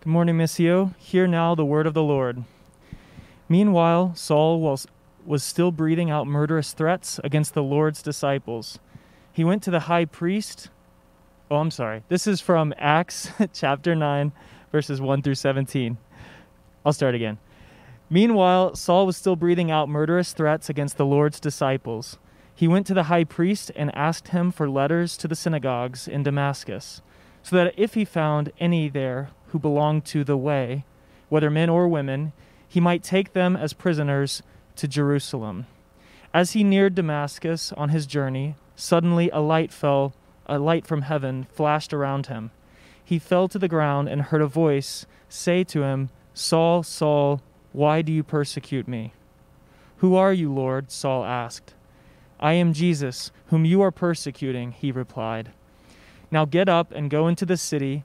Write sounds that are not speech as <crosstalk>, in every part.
Good morning, Missio. Hear now the word of the Lord. Meanwhile, Saul was, was still breathing out murderous threats against the Lord's disciples. He went to the high priest. Oh, I'm sorry. This is from Acts <laughs> chapter 9, verses 1 through 17. I'll start again. Meanwhile, Saul was still breathing out murderous threats against the Lord's disciples. He went to the high priest and asked him for letters to the synagogues in Damascus, so that if he found any there who belonged to the way, whether men or women, he might take them as prisoners to Jerusalem. As he neared Damascus on his journey, suddenly a light fell, a light from heaven flashed around him. He fell to the ground and heard a voice say to him, Saul, Saul, why do you persecute me? Who are you, Lord? Saul asked. I am Jesus, whom you are persecuting, he replied. Now get up and go into the city,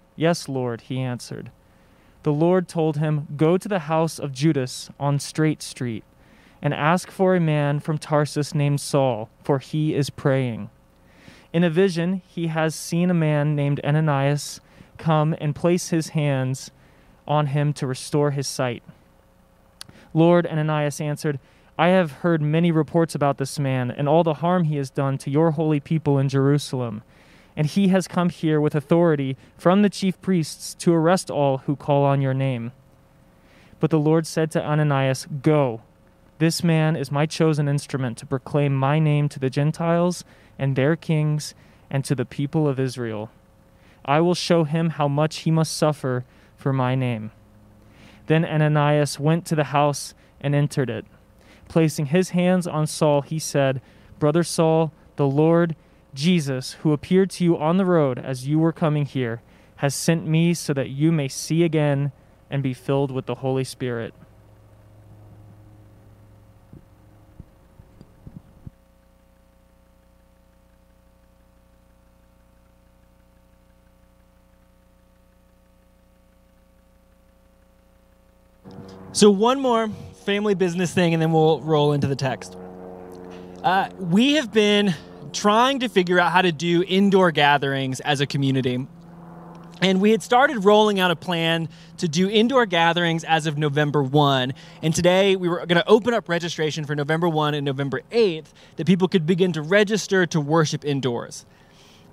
Yes, Lord, he answered. The Lord told him, Go to the house of Judas on Straight Street and ask for a man from Tarsus named Saul, for he is praying. In a vision, he has seen a man named Ananias come and place his hands on him to restore his sight. Lord, Ananias answered, I have heard many reports about this man and all the harm he has done to your holy people in Jerusalem. And he has come here with authority from the chief priests to arrest all who call on your name. But the Lord said to Ananias, Go. This man is my chosen instrument to proclaim my name to the Gentiles and their kings and to the people of Israel. I will show him how much he must suffer for my name. Then Ananias went to the house and entered it. Placing his hands on Saul, he said, Brother Saul, the Lord Jesus, who appeared to you on the road as you were coming here, has sent me so that you may see again and be filled with the Holy Spirit. So, one more family business thing, and then we'll roll into the text. Uh, we have been trying to figure out how to do indoor gatherings as a community. And we had started rolling out a plan to do indoor gatherings as of November 1. And today we were going to open up registration for November 1 and November 8th that people could begin to register to worship indoors.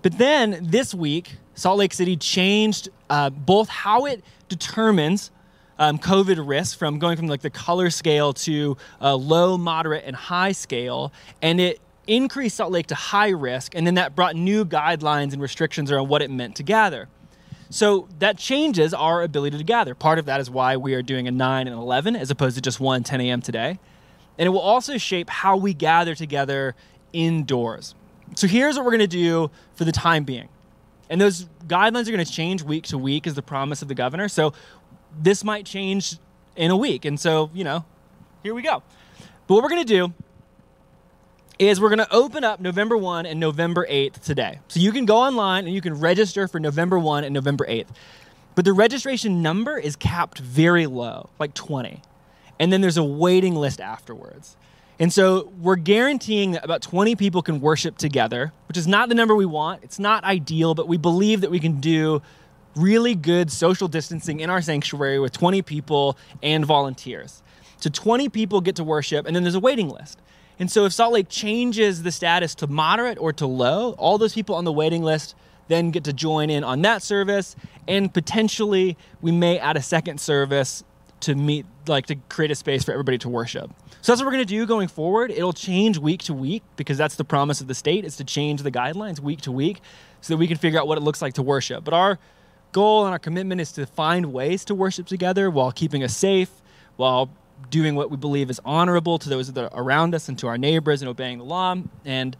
But then this week, Salt Lake City changed uh, both how it determines um, COVID risk from going from like the color scale to uh, low, moderate, and high scale, and it increased Salt Lake to high risk, and then that brought new guidelines and restrictions around what it meant to gather. So that changes our ability to gather. Part of that is why we are doing a 9 and 11 as opposed to just 1 10 a.m. today. And it will also shape how we gather together indoors. So here's what we're going to do for the time being. And those guidelines are going to change week to week, is the promise of the governor. So this might change in a week. And so, you know, here we go. But what we're going to do is we're going to open up November 1 and November 8th today. So you can go online and you can register for November 1 and November 8th. But the registration number is capped very low, like 20. And then there's a waiting list afterwards. And so we're guaranteeing that about 20 people can worship together, which is not the number we want. It's not ideal, but we believe that we can do really good social distancing in our sanctuary with 20 people and volunteers. So 20 people get to worship, and then there's a waiting list. And so if Salt Lake changes the status to moderate or to low, all those people on the waiting list then get to join in on that service, and potentially we may add a second service to meet, like to create a space for everybody to worship. So that's what we're going to do going forward. It'll change week to week because that's the promise of the state is to change the guidelines week to week so that we can figure out what it looks like to worship. But our goal and our commitment is to find ways to worship together while keeping us safe, while doing what we believe is honorable to those that are around us and to our neighbors and obeying the law. And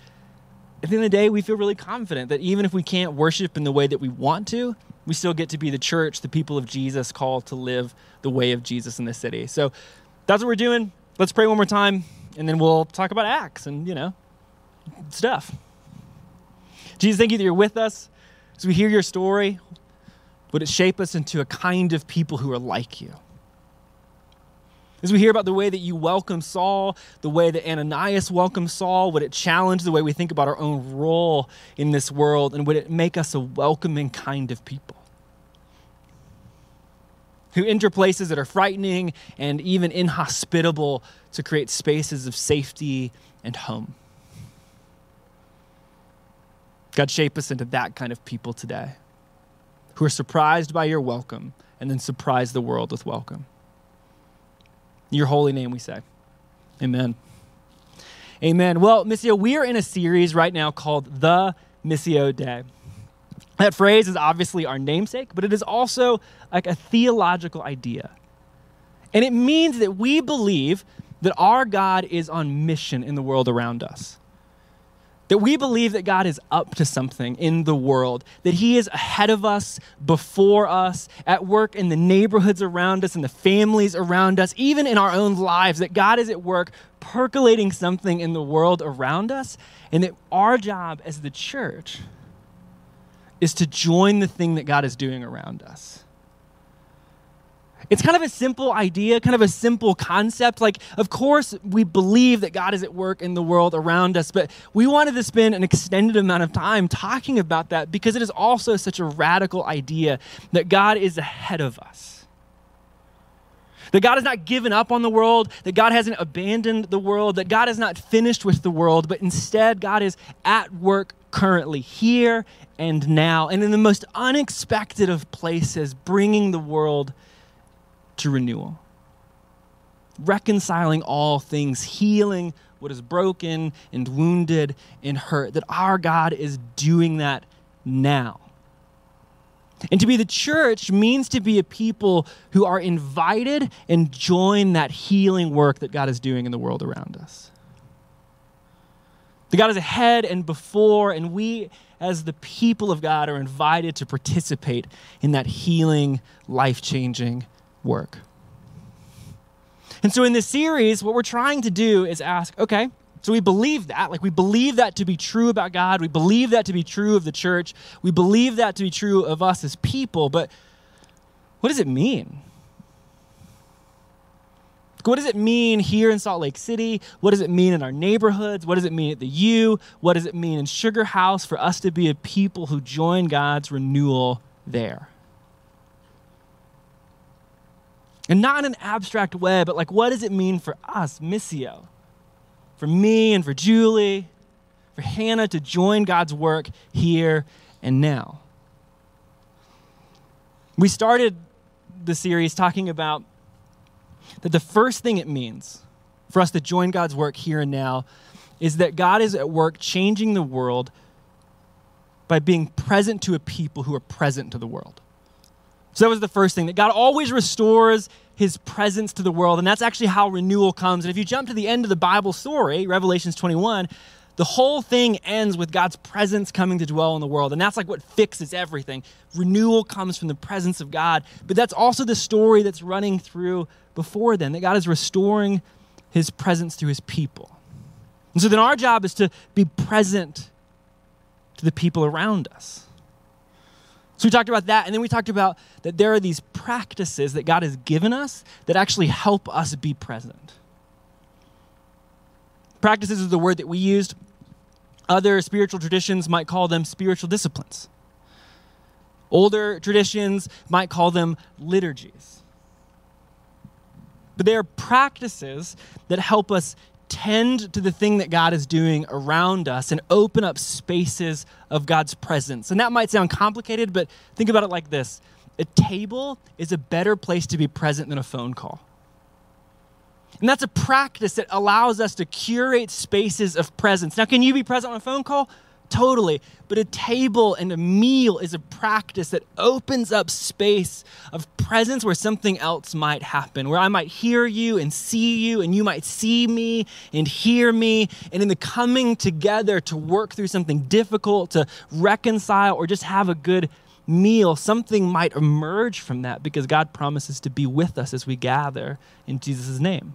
at the end of the day, we feel really confident that even if we can't worship in the way that we want to, we still get to be the church, the people of Jesus called to live the way of Jesus in this city. So that's what we're doing. Let's pray one more time, and then we'll talk about Acts and, you know, stuff. Jesus, thank you that you're with us. As we hear your story, would it shape us into a kind of people who are like you? As we hear about the way that you welcome Saul, the way that Ananias welcomed Saul, would it challenge the way we think about our own role in this world, and would it make us a welcoming kind of people? Who enter places that are frightening and even inhospitable to create spaces of safety and home. God, shape us into that kind of people today who are surprised by your welcome and then surprise the world with welcome. Your holy name we say. Amen. Amen. Well, Missio, we are in a series right now called The Missio Dei. That phrase is obviously our namesake, but it is also like a theological idea. And it means that we believe that our God is on mission in the world around us. That we believe that God is up to something in the world, that He is ahead of us, before us, at work in the neighborhoods around us, and the families around us, even in our own lives, that God is at work percolating something in the world around us, and that our job as the church is to join the thing that God is doing around us. It's kind of a simple idea, kind of a simple concept. Like, of course, we believe that God is at work in the world around us, but we wanted to spend an extended amount of time talking about that because it is also such a radical idea that God is ahead of us. That God has not given up on the world, that God hasn't abandoned the world, that God is not finished with the world, but instead, God is at work currently, here and now, and in the most unexpected of places, bringing the world to renewal. Reconciling all things, healing what is broken and wounded and hurt, that our God is doing that now. And to be the church means to be a people who are invited and join that healing work that God is doing in the world around us. That God is ahead and before, and we, as the people of God, are invited to participate in that healing, life changing work. And so in this series, what we're trying to do is ask okay, so we believe that. Like we believe that to be true about God. We believe that to be true of the church. We believe that to be true of us as people. But what does it mean? What does it mean here in Salt Lake City? What does it mean in our neighborhoods? What does it mean at the U? What does it mean in Sugar House for us to be a people who join God's renewal there? And not in an abstract way, but like, what does it mean for us, Missio? For me and for Julie, for Hannah to join God's work here and now. We started the series talking about that the first thing it means for us to join God's work here and now is that God is at work changing the world by being present to a people who are present to the world. So that was the first thing that God always restores his presence to the world. And that's actually how renewal comes. And if you jump to the end of the Bible story, Revelations 21, the whole thing ends with God's presence coming to dwell in the world. And that's like what fixes everything. Renewal comes from the presence of God. But that's also the story that's running through before then, that God is restoring his presence through his people. And so then our job is to be present to the people around us. So we talked about that, and then we talked about that there are these practices that God has given us that actually help us be present. Practices is the word that we used. Other spiritual traditions might call them spiritual disciplines. Older traditions might call them liturgies. But they are practices that help us tend to the thing that God is doing around us and open up spaces of God's presence. And that might sound complicated, but think about it like this a table is a better place to be present than a phone call. And that's a practice that allows us to curate spaces of presence. Now, can you be present on a phone call? Totally. But a table and a meal is a practice that opens up space of presence where something else might happen, where I might hear you and see you, and you might see me and hear me. And in the coming together to work through something difficult, to reconcile, or just have a good meal, something might emerge from that because God promises to be with us as we gather in Jesus' name.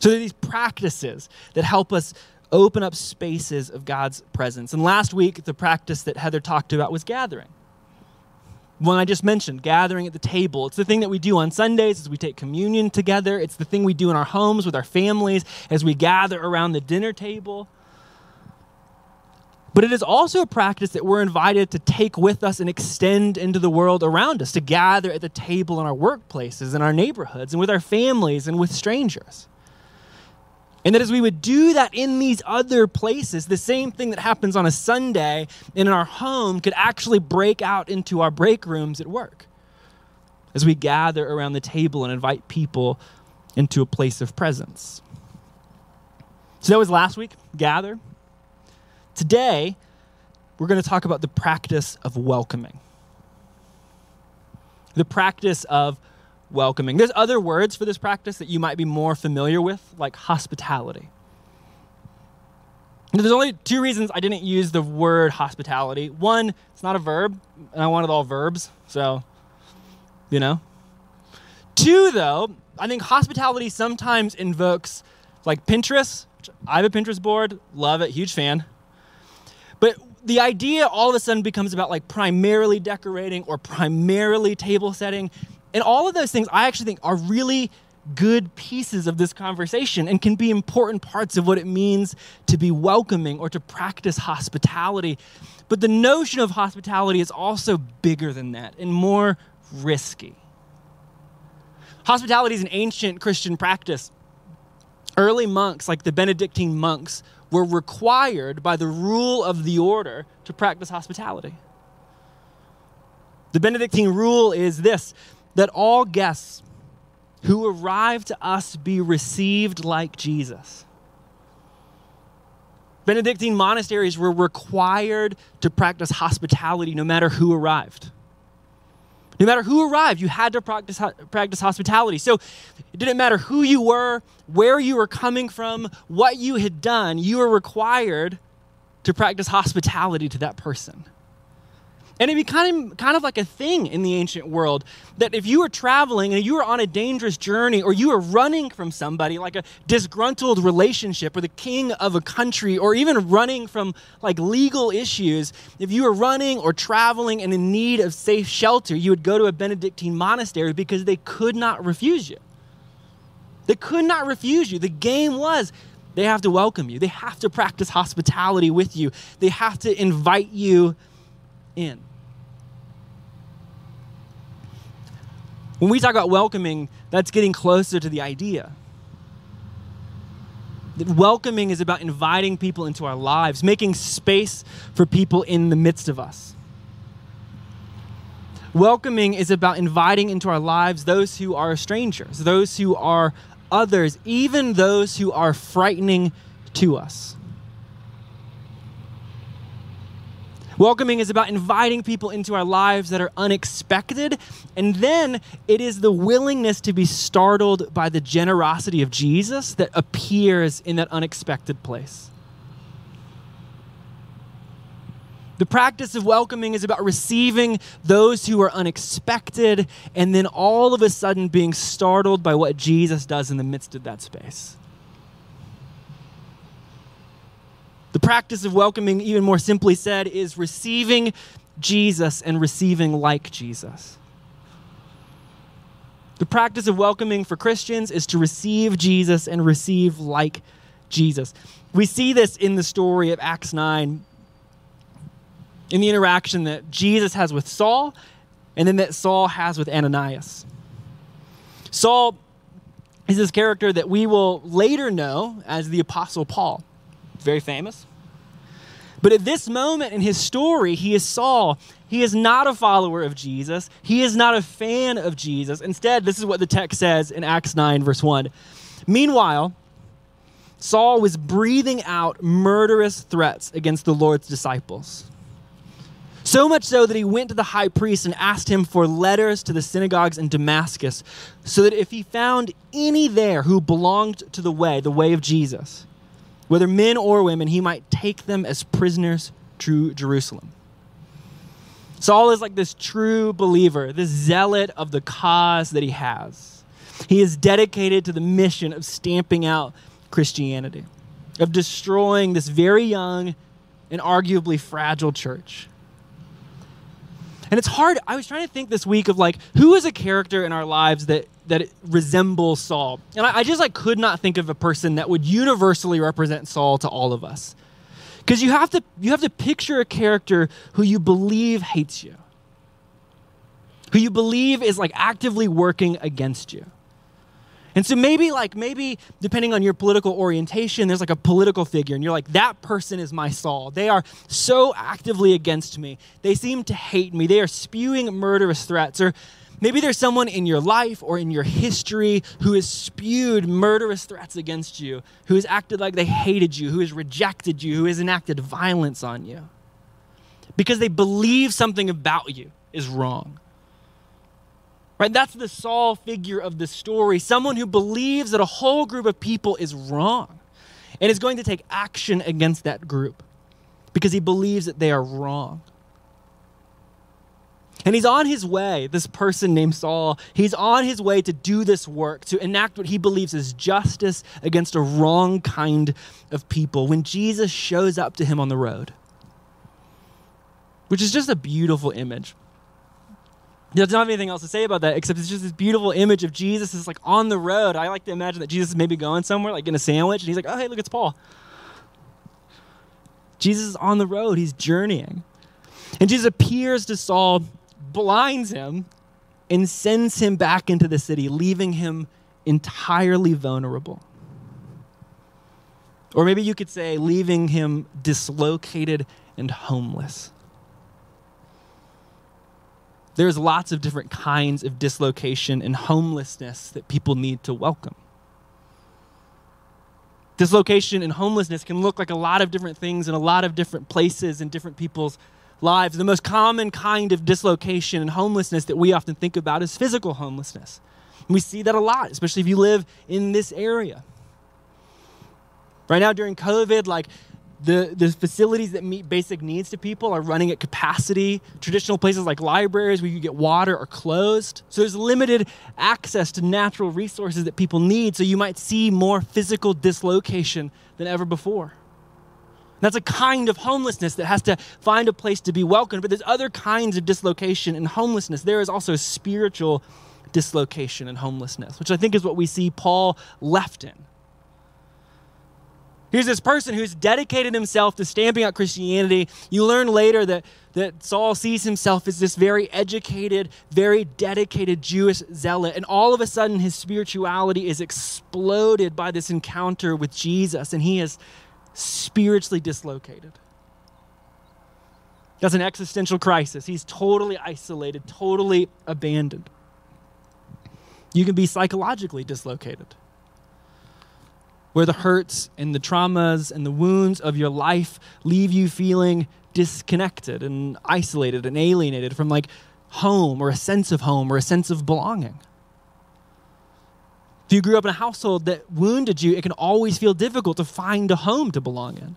So there are these practices that help us open up spaces of God's presence. And last week, the practice that Heather talked about was gathering. One I just mentioned, gathering at the table. It's the thing that we do on Sundays as we take communion together. It's the thing we do in our homes with our families as we gather around the dinner table. But it is also a practice that we're invited to take with us and extend into the world around us, to gather at the table in our workplaces, in our neighborhoods, and with our families and with strangers. And that as we would do that in these other places, the same thing that happens on a Sunday in our home could actually break out into our break rooms at work as we gather around the table and invite people into a place of presence. So that was last week, gather. Today, we're going to talk about the practice of welcoming. The practice of welcoming. There's other words for this practice that you might be more familiar with, like hospitality. There's only two reasons I didn't use the word hospitality. One, it's not a verb, and I wanted all verbs, so, you know. Two, though, I think hospitality sometimes invokes, like Pinterest. I have a Pinterest board, love it, huge fan. But the idea all of a sudden becomes about like primarily decorating or primarily table setting. And all of those things I actually think are really good pieces of this conversation and can be important parts of what it means to be welcoming or to practice hospitality. But the notion of hospitality is also bigger than that and more risky. Hospitality is an ancient Christian practice. Early monks, like the Benedictine monks, were required by the rule of the order to practice hospitality. The Benedictine rule is this that all guests who arrive to us be received like Jesus. Benedictine monasteries were required to practice hospitality no matter who arrived. No matter who arrived, you had to practice, practice hospitality. So it didn't matter who you were, where you were coming from, what you had done, you were required to practice hospitality to that person. And it became kind of like a thing in the ancient world that if you were traveling and you were on a dangerous journey or you were running from somebody, like a disgruntled relationship or the king of a country, or even running from like legal issues, if you were running or traveling and in need of safe shelter, you would go to a Benedictine monastery because they could not refuse you. They could not refuse you. The game was they have to welcome you, they have to practice hospitality with you, they have to invite you in. When we talk about welcoming, that's getting closer to the idea. That welcoming is about inviting people into our lives, making space for people in the midst of us. Welcoming is about inviting into our lives those who are strangers, those who are others, even those who are frightening to us. Welcoming is about inviting people into our lives that are unexpected. And then it is the willingness to be startled by the generosity of Jesus that appears in that unexpected place. The practice of welcoming is about receiving those who are unexpected and then all of a sudden being startled by what Jesus does in the midst of that space. The practice of welcoming, even more simply said, is receiving Jesus and receiving like Jesus. The practice of welcoming for Christians is to receive Jesus and receive like Jesus. We see this in the story of Acts 9, in the interaction that Jesus has with Saul, and then that Saul has with Ananias. Saul is this character that we will later know as the Apostle Paul very famous. But at this moment in his story, he is Saul. He is not a follower of Jesus. He is not a fan of Jesus. Instead, this is what the text says in Acts 9, verse 1. Meanwhile, Saul was breathing out murderous threats against the Lord's disciples. So much so that he went to the high priest and asked him for letters to the synagogues in Damascus, so that if he found any there who belonged to the way, the way of Jesus, whether men or women, he might take them as prisoners to Jerusalem. Saul is like this true believer, this zealot of the cause that he has. He is dedicated to the mission of stamping out Christianity, of destroying this very young and arguably fragile church. And it's hard. I was trying to think this week of like who is a character in our lives that that it resembles Saul, and I, I just like could not think of a person that would universally represent Saul to all of us, because you have to you have to picture a character who you believe hates you, who you believe is like actively working against you. And so maybe like maybe depending on your political orientation, there's like a political figure, and you're like, that person is my Saul. They are so actively against me. They seem to hate me. They are spewing murderous threats. Or maybe there's someone in your life or in your history who has spewed murderous threats against you, who has acted like they hated you, who has rejected you, who has enacted violence on you. Because they believe something about you is wrong. Right? That's the Saul figure of the story. Someone who believes that a whole group of people is wrong and is going to take action against that group because he believes that they are wrong. And he's on his way, this person named Saul, he's on his way to do this work, to enact what he believes is justice against a wrong kind of people when Jesus shows up to him on the road, which is just a beautiful image. I don't have anything else to say about that except it's just this beautiful image of Jesus is like on the road. I like to imagine that Jesus is maybe going somewhere, like getting a sandwich, and he's like, oh, hey, look, it's Paul. Jesus is on the road, he's journeying. And Jesus appears to Saul, blinds him, and sends him back into the city, leaving him entirely vulnerable. Or maybe you could say, leaving him dislocated and homeless. There's lots of different kinds of dislocation and homelessness that people need to welcome. Dislocation and homelessness can look like a lot of different things in a lot of different places in different people's lives. The most common kind of dislocation and homelessness that we often think about is physical homelessness. And we see that a lot, especially if you live in this area. Right now during COVID, like the, the facilities that meet basic needs to people are running at capacity. Traditional places like libraries where you get water are closed. So there's limited access to natural resources that people need. So you might see more physical dislocation than ever before. That's a kind of homelessness that has to find a place to be welcomed. But there's other kinds of dislocation and homelessness. There is also spiritual dislocation and homelessness, which I think is what we see Paul left in. Here's this person who's dedicated himself to stamping out Christianity. You learn later that, that Saul sees himself as this very educated, very dedicated Jewish zealot. And all of a sudden, his spirituality is exploded by this encounter with Jesus, and he is spiritually dislocated. That's an existential crisis. He's totally isolated, totally abandoned. You can be psychologically dislocated where the hurts and the traumas and the wounds of your life leave you feeling disconnected and isolated and alienated from like home or a sense of home or a sense of belonging. If you grew up in a household that wounded you, it can always feel difficult to find a home to belong in.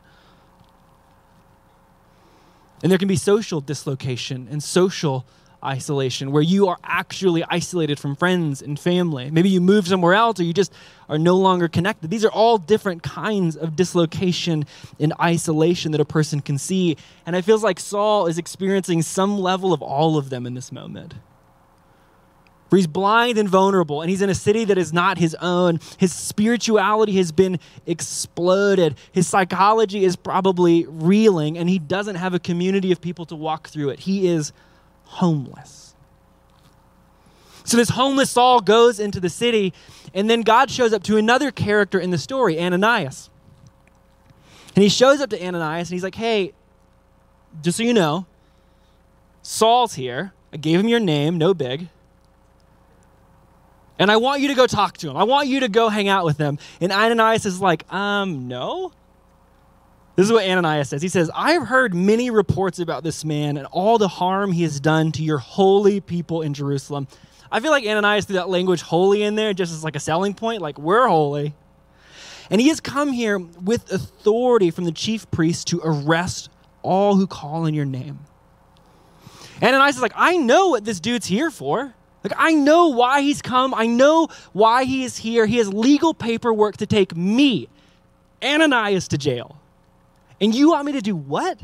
And there can be social dislocation and social isolation, where you are actually isolated from friends and family. Maybe you move somewhere else or you just are no longer connected. These are all different kinds of dislocation and isolation that a person can see. And it feels like Saul is experiencing some level of all of them in this moment. He's blind and vulnerable, and he's in a city that is not his own. His spirituality has been exploded. His psychology is probably reeling, and he doesn't have a community of people to walk through it. He is homeless. So this homeless Saul goes into the city, and then God shows up to another character in the story, Ananias. And he shows up to Ananias and he's like, hey, just so you know, Saul's here. I gave him your name, no big. And I want you to go talk to him. I want you to go hang out with him. And Ananias is like, um, no. This is what Ananias says. He says, I've heard many reports about this man and all the harm he has done to your holy people in Jerusalem. I feel like Ananias threw that language holy in there just as like a selling point, like we're holy. And he has come here with authority from the chief priest to arrest all who call in your name. Ananias is like, I know what this dude's here for. Like, I know why he's come. I know why he is here. He has legal paperwork to take me, Ananias, to jail. And you want me to do what?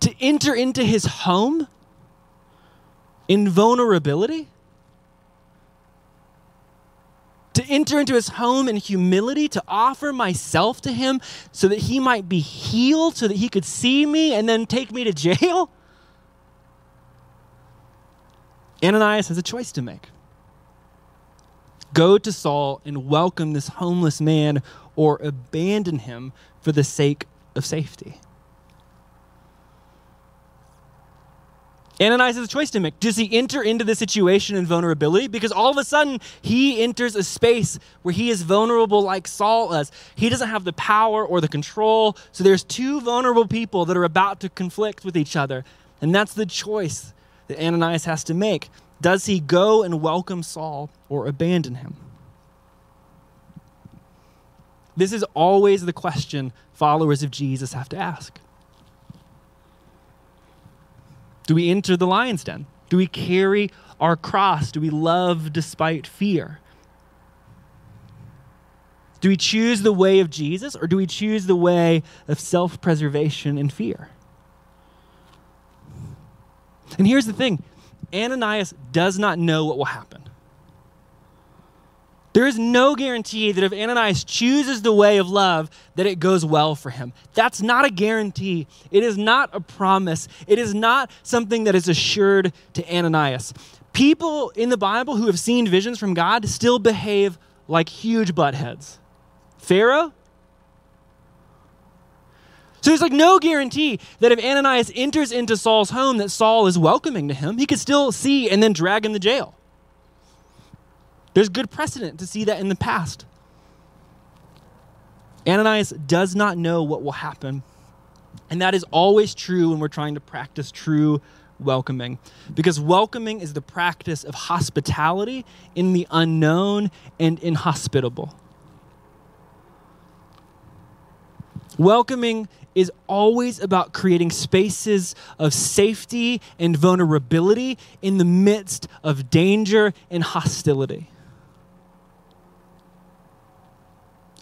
To enter into his home in vulnerability? To enter into his home in humility, to offer myself to him so that he might be healed, so that he could see me and then take me to jail? Ananias has a choice to make go to Saul and welcome this homeless man or abandon him for the sake of safety. Ananias has a choice to make. Does he enter into the situation in vulnerability? Because all of a sudden, he enters a space where he is vulnerable like Saul is. He doesn't have the power or the control. So there's two vulnerable people that are about to conflict with each other. And that's the choice that Ananias has to make. Does he go and welcome Saul or abandon him? This is always the question followers of Jesus have to ask. Do we enter the lion's den? Do we carry our cross? Do we love despite fear? Do we choose the way of Jesus or do we choose the way of self preservation and fear? And here's the thing Ananias does not know what will happen. There is no guarantee that if Ananias chooses the way of love, that it goes well for him. That's not a guarantee. It is not a promise. It is not something that is assured to Ananias. People in the Bible who have seen visions from God still behave like huge buttheads. Pharaoh? So there's like no guarantee that if Ananias enters into Saul's home that Saul is welcoming to him. He could still see and then drag him to jail. There's good precedent to see that in the past. Ananias does not know what will happen. And that is always true when we're trying to practice true welcoming. Because welcoming is the practice of hospitality in the unknown and inhospitable. Welcoming is always about creating spaces of safety and vulnerability in the midst of danger and hostility.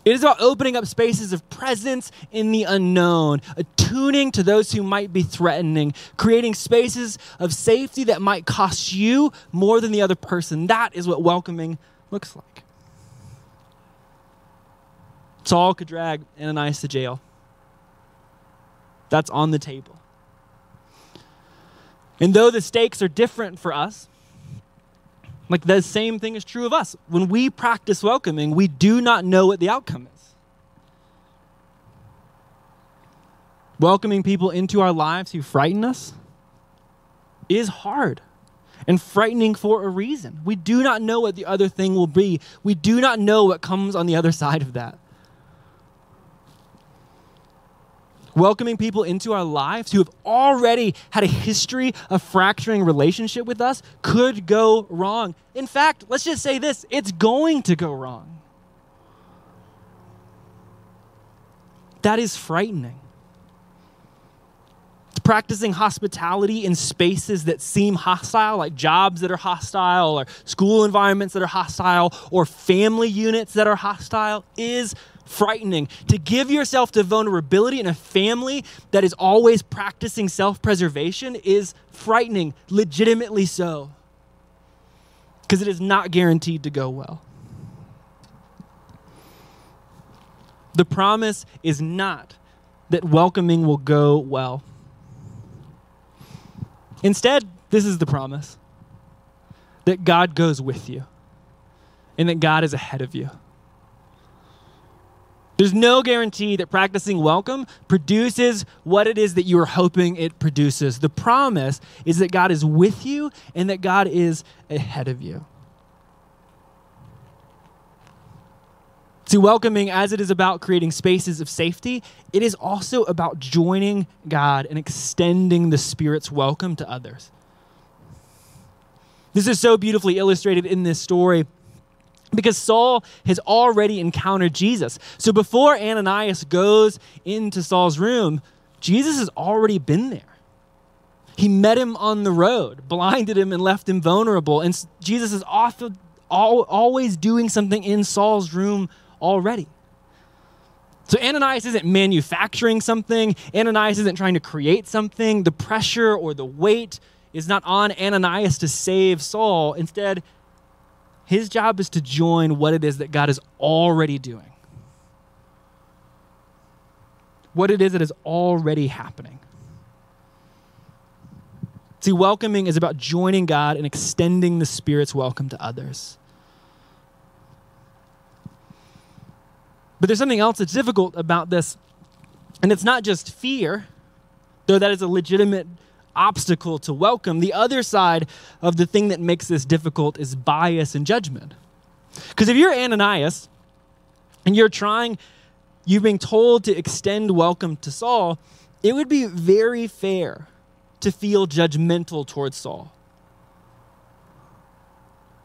It is about opening up spaces of presence in the unknown, attuning to those who might be threatening, creating spaces of safety that might cost you more than the other person. That is what welcoming looks like. Saul could drag Ananias to jail. That's on the table. And though the stakes are different for us, like the same thing is true of us. When we practice welcoming, we do not know what the outcome is. Welcoming people into our lives who frighten us is hard and frightening for a reason. We do not know what the other thing will be, we do not know what comes on the other side of that. Welcoming people into our lives who have already had a history of fracturing relationship with us could go wrong. In fact, let's just say this it's going to go wrong. That is frightening. Practicing hospitality in spaces that seem hostile, like jobs that are hostile, or school environments that are hostile, or family units that are hostile, is frightening. To give yourself to vulnerability in a family that is always practicing self preservation is frightening, legitimately so, because it is not guaranteed to go well. The promise is not that welcoming will go well. Instead, this is the promise that God goes with you and that God is ahead of you. There's no guarantee that practicing welcome produces what it is that you are hoping it produces. The promise is that God is with you and that God is ahead of you. See, welcoming, as it is about creating spaces of safety, it is also about joining God and extending the Spirit's welcome to others. This is so beautifully illustrated in this story because Saul has already encountered Jesus. So before Ananias goes into Saul's room, Jesus has already been there. He met him on the road, blinded him, and left him vulnerable. And Jesus is often, always doing something in Saul's room already. So Ananias isn't manufacturing something, Ananias isn't trying to create something. The pressure or the weight is not on Ananias to save Saul. Instead, his job is to join what it is that God is already doing, what it is that is already happening. See, welcoming is about joining God and extending the Spirit's welcome to others. But there's something else that's difficult about this, and it's not just fear, though that is a legitimate obstacle to welcome. The other side of the thing that makes this difficult is bias and judgment. Because if you're Ananias and you're trying, you're being told to extend welcome to Saul, it would be very fair to feel judgmental towards Saul.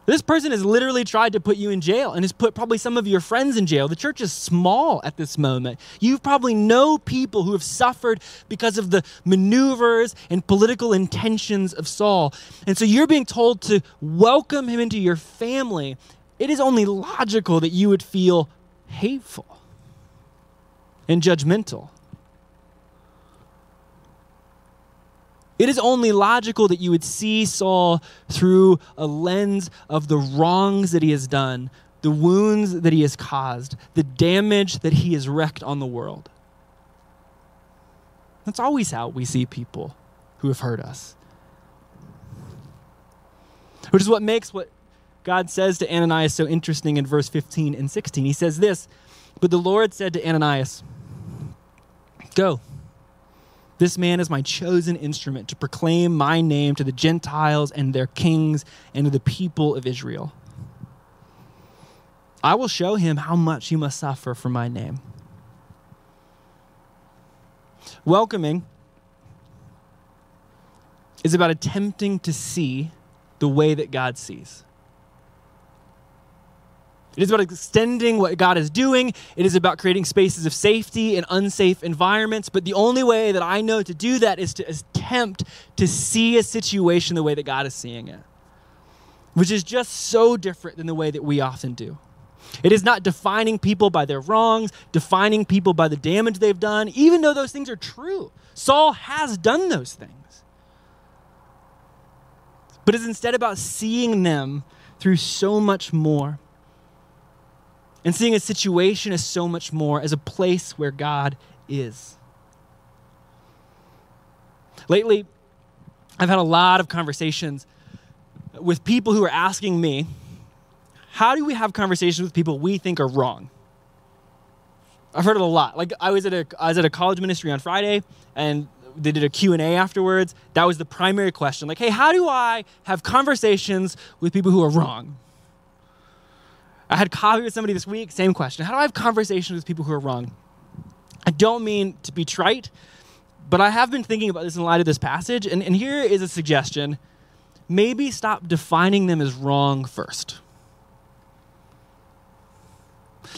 This person has literally tried to put you in jail and has put probably some of your friends in jail. The church is small at this moment. You probably know people who have suffered because of the maneuvers and political intentions of Saul. And so you're being told to welcome him into your family. It is only logical that you would feel hateful and judgmental. It is only logical that you would see Saul through a lens of the wrongs that he has done, the wounds that he has caused, the damage that he has wreaked on the world. That's always how we see people who have hurt us. Which is what makes what God says to Ananias so interesting in verse 15 and 16. He says this But the Lord said to Ananias, Go this man is my chosen instrument to proclaim my name to the Gentiles and their kings and to the people of Israel. I will show him how much he must suffer for my name. Welcoming is about attempting to see the way that God sees. It is about extending what God is doing. It is about creating spaces of safety in unsafe environments. But the only way that I know to do that is to attempt to see a situation the way that God is seeing it, which is just so different than the way that we often do. It is not defining people by their wrongs, defining people by the damage they've done, even though those things are true. Saul has done those things. But it's instead about seeing them through so much more and seeing a situation as so much more, as a place where God is. Lately, I've had a lot of conversations with people who are asking me, how do we have conversations with people we think are wrong? I've heard it a lot. Like I was at a I was at a college ministry on Friday and they did a Q&A afterwards. That was the primary question. Like, "Hey, how do I have conversations with people who are wrong?" I had coffee with somebody this week, same question. How do I have conversations with people who are wrong? I don't mean to be trite, but I have been thinking about this in light of this passage, and, and here is a suggestion. Maybe stop defining them as wrong first.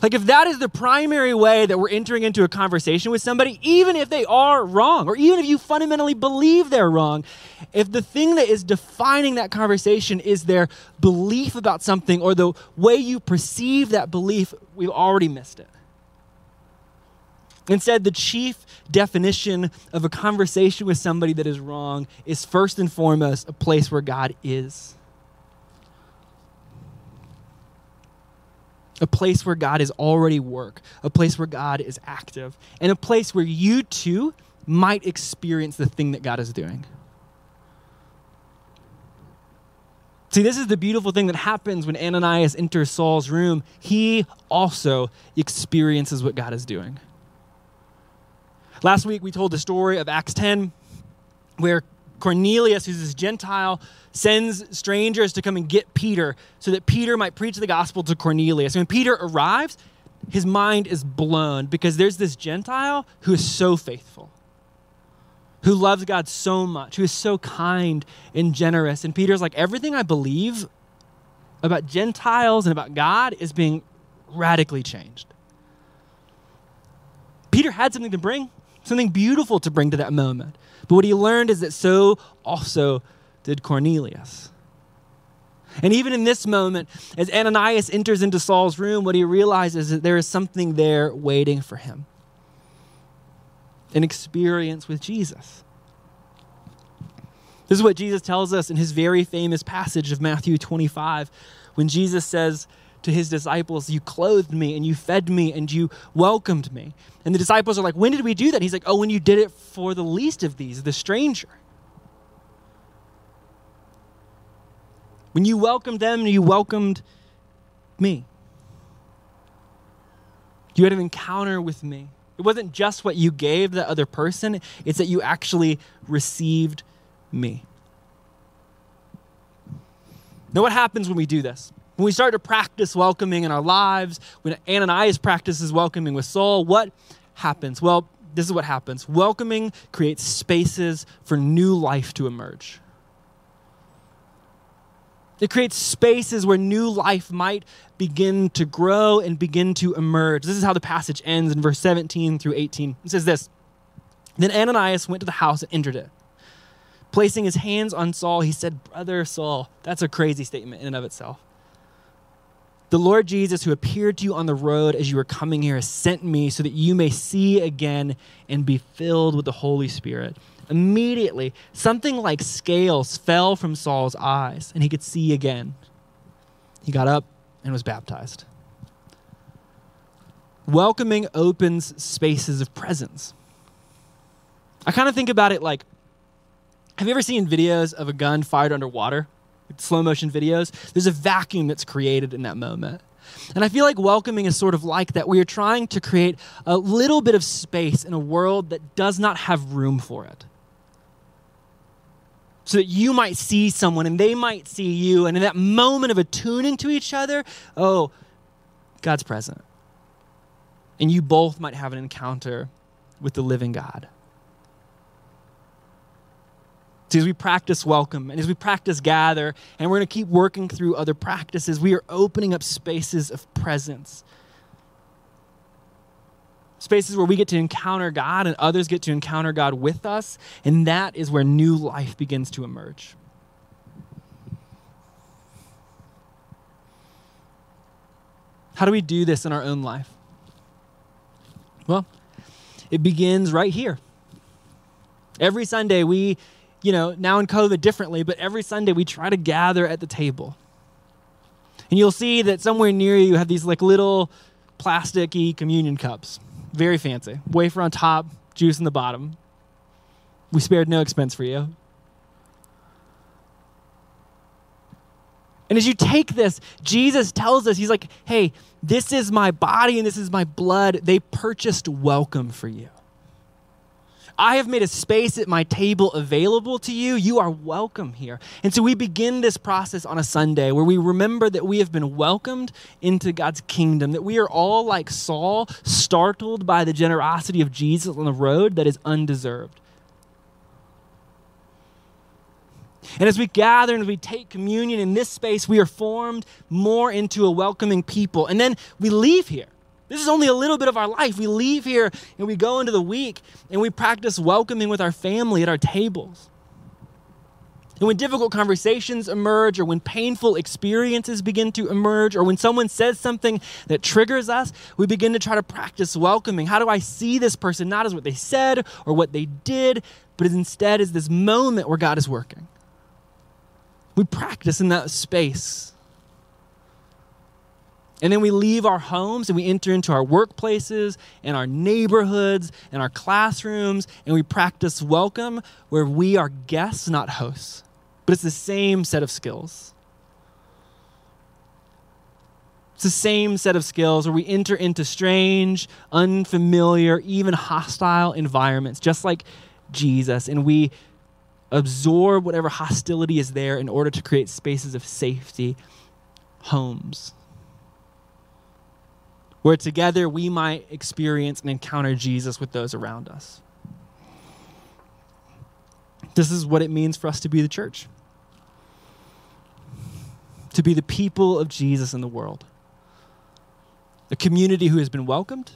Like, if that is the primary way that we're entering into a conversation with somebody, even if they are wrong, or even if you fundamentally believe they're wrong, if the thing that is defining that conversation is their belief about something or the way you perceive that belief, we've already missed it. Instead, the chief definition of a conversation with somebody that is wrong is first and foremost a place where God is. A place where God is already work, a place where God is active, and a place where you too might experience the thing that God is doing. See, this is the beautiful thing that happens when Ananias enters Saul's room. He also experiences what God is doing. Last week, we told the story of Acts 10, where Cornelius, who's this Gentile, sends strangers to come and get Peter so that Peter might preach the gospel to Cornelius. When Peter arrives, his mind is blown because there's this Gentile who is so faithful, who loves God so much, who is so kind and generous. And Peter's like, everything I believe about Gentiles and about God is being radically changed. Peter had something to bring something beautiful to bring to that moment. But what he learned is that so also did Cornelius. And even in this moment, as Ananias enters into Saul's room, what he realizes is that there is something there waiting for him an experience with Jesus. This is what Jesus tells us in his very famous passage of Matthew 25 when Jesus says to his disciples, You clothed me and you fed me and you welcomed me. And the disciples are like, When did we do that? He's like, Oh, when you did it for the least of these, the stranger. When you welcomed them, you welcomed me. You had an encounter with me. It wasn't just what you gave the other person, it's that you actually received me. Now, what happens when we do this? When we start to practice welcoming in our lives, when Ananias practices welcoming with Saul, what happens? Well, this is what happens welcoming creates spaces for new life to emerge. It creates spaces where new life might begin to grow and begin to emerge. This is how the passage ends in verse 17 through 18. It says this Then Ananias went to the house and entered it. Placing his hands on Saul, he said, Brother Saul, that's a crazy statement in and of itself. The Lord Jesus, who appeared to you on the road as you were coming here, has sent me so that you may see again and be filled with the Holy Spirit. Immediately, something like scales fell from Saul's eyes, and he could see again. He got up and was baptized. Welcoming opens spaces of presence. I kind of think about it like have you ever seen videos of a gun fired underwater? Slow motion videos? There's a vacuum that's created in that moment. And I feel like welcoming is sort of like that. We are trying to create a little bit of space in a world that does not have room for it. So that you might see someone and they might see you. And in that moment of attuning to each other, oh, God's present. And you both might have an encounter with the living God. As we practice welcome and as we practice gather, and we're going to keep working through other practices, we are opening up spaces of presence. Spaces where we get to encounter God and others get to encounter God with us, and that is where new life begins to emerge. How do we do this in our own life? Well, it begins right here. Every Sunday, we you know, now in COVID differently, but every Sunday we try to gather at the table. And you'll see that somewhere near you have these like little plasticky communion cups. Very fancy. Wafer on top, juice in the bottom. We spared no expense for you. And as you take this, Jesus tells us, He's like, hey, this is my body and this is my blood. They purchased welcome for you. I have made a space at my table available to you. You are welcome here. And so we begin this process on a Sunday where we remember that we have been welcomed into God's kingdom, that we are all like Saul, startled by the generosity of Jesus on the road that is undeserved. And as we gather and we take communion in this space, we are formed more into a welcoming people. And then we leave here this is only a little bit of our life. We leave here and we go into the week and we practice welcoming with our family at our tables. And when difficult conversations emerge, or when painful experiences begin to emerge, or when someone says something that triggers us, we begin to try to practice welcoming. How do I see this person not as what they said or what they did, but instead as this moment where God is working? We practice in that space and then we leave our homes and we enter into our workplaces and our neighborhoods and our classrooms and we practice welcome where we are guests, not hosts. But it's the same set of skills. It's the same set of skills where we enter into strange, unfamiliar, even hostile environments, just like Jesus, and we absorb whatever hostility is there in order to create spaces of safety, homes where together we might experience and encounter Jesus with those around us. This is what it means for us to be the church, to be the people of Jesus in the world. A community who has been welcomed,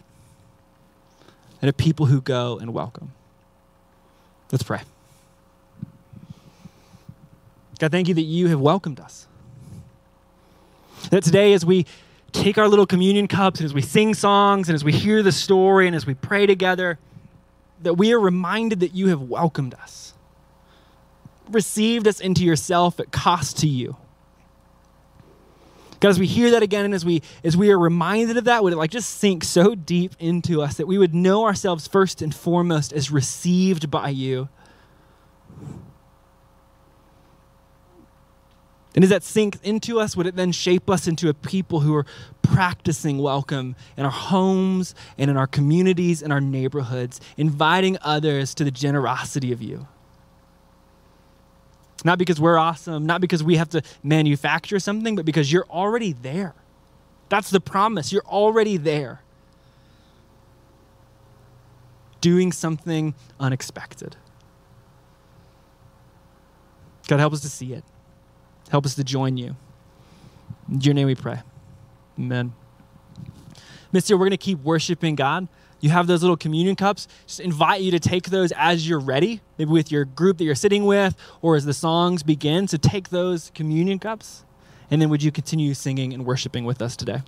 and a people who go and welcome. Let's pray. God, thank you that you have welcomed us. That today, as we take our little communion cups and as we sing songs and as we hear the story and as we pray together, that we are reminded that you have welcomed us, received us into yourself at cost to you. God, as we hear that again and as we as we are reminded of that, would it like just sink so deep into us that we would know ourselves first and foremost as received by you. And as that sinks into us, would it then shape us into a people who are practicing welcome in our homes and in our communities and our neighborhoods, inviting others to the generosity of you? Not because we're awesome, not because we have to manufacture something, but because you're already there. That's the promise. You're already there. Doing something unexpected. God, help us to see it. Help us to join you. In your name we pray. Amen. Mister, we're going to keep worshiping God. You have those little communion cups. Just invite you to take those as you're ready, maybe with your group that you're sitting with, or as the songs begin. So take those communion cups. And then would you continue singing and worshiping with us today?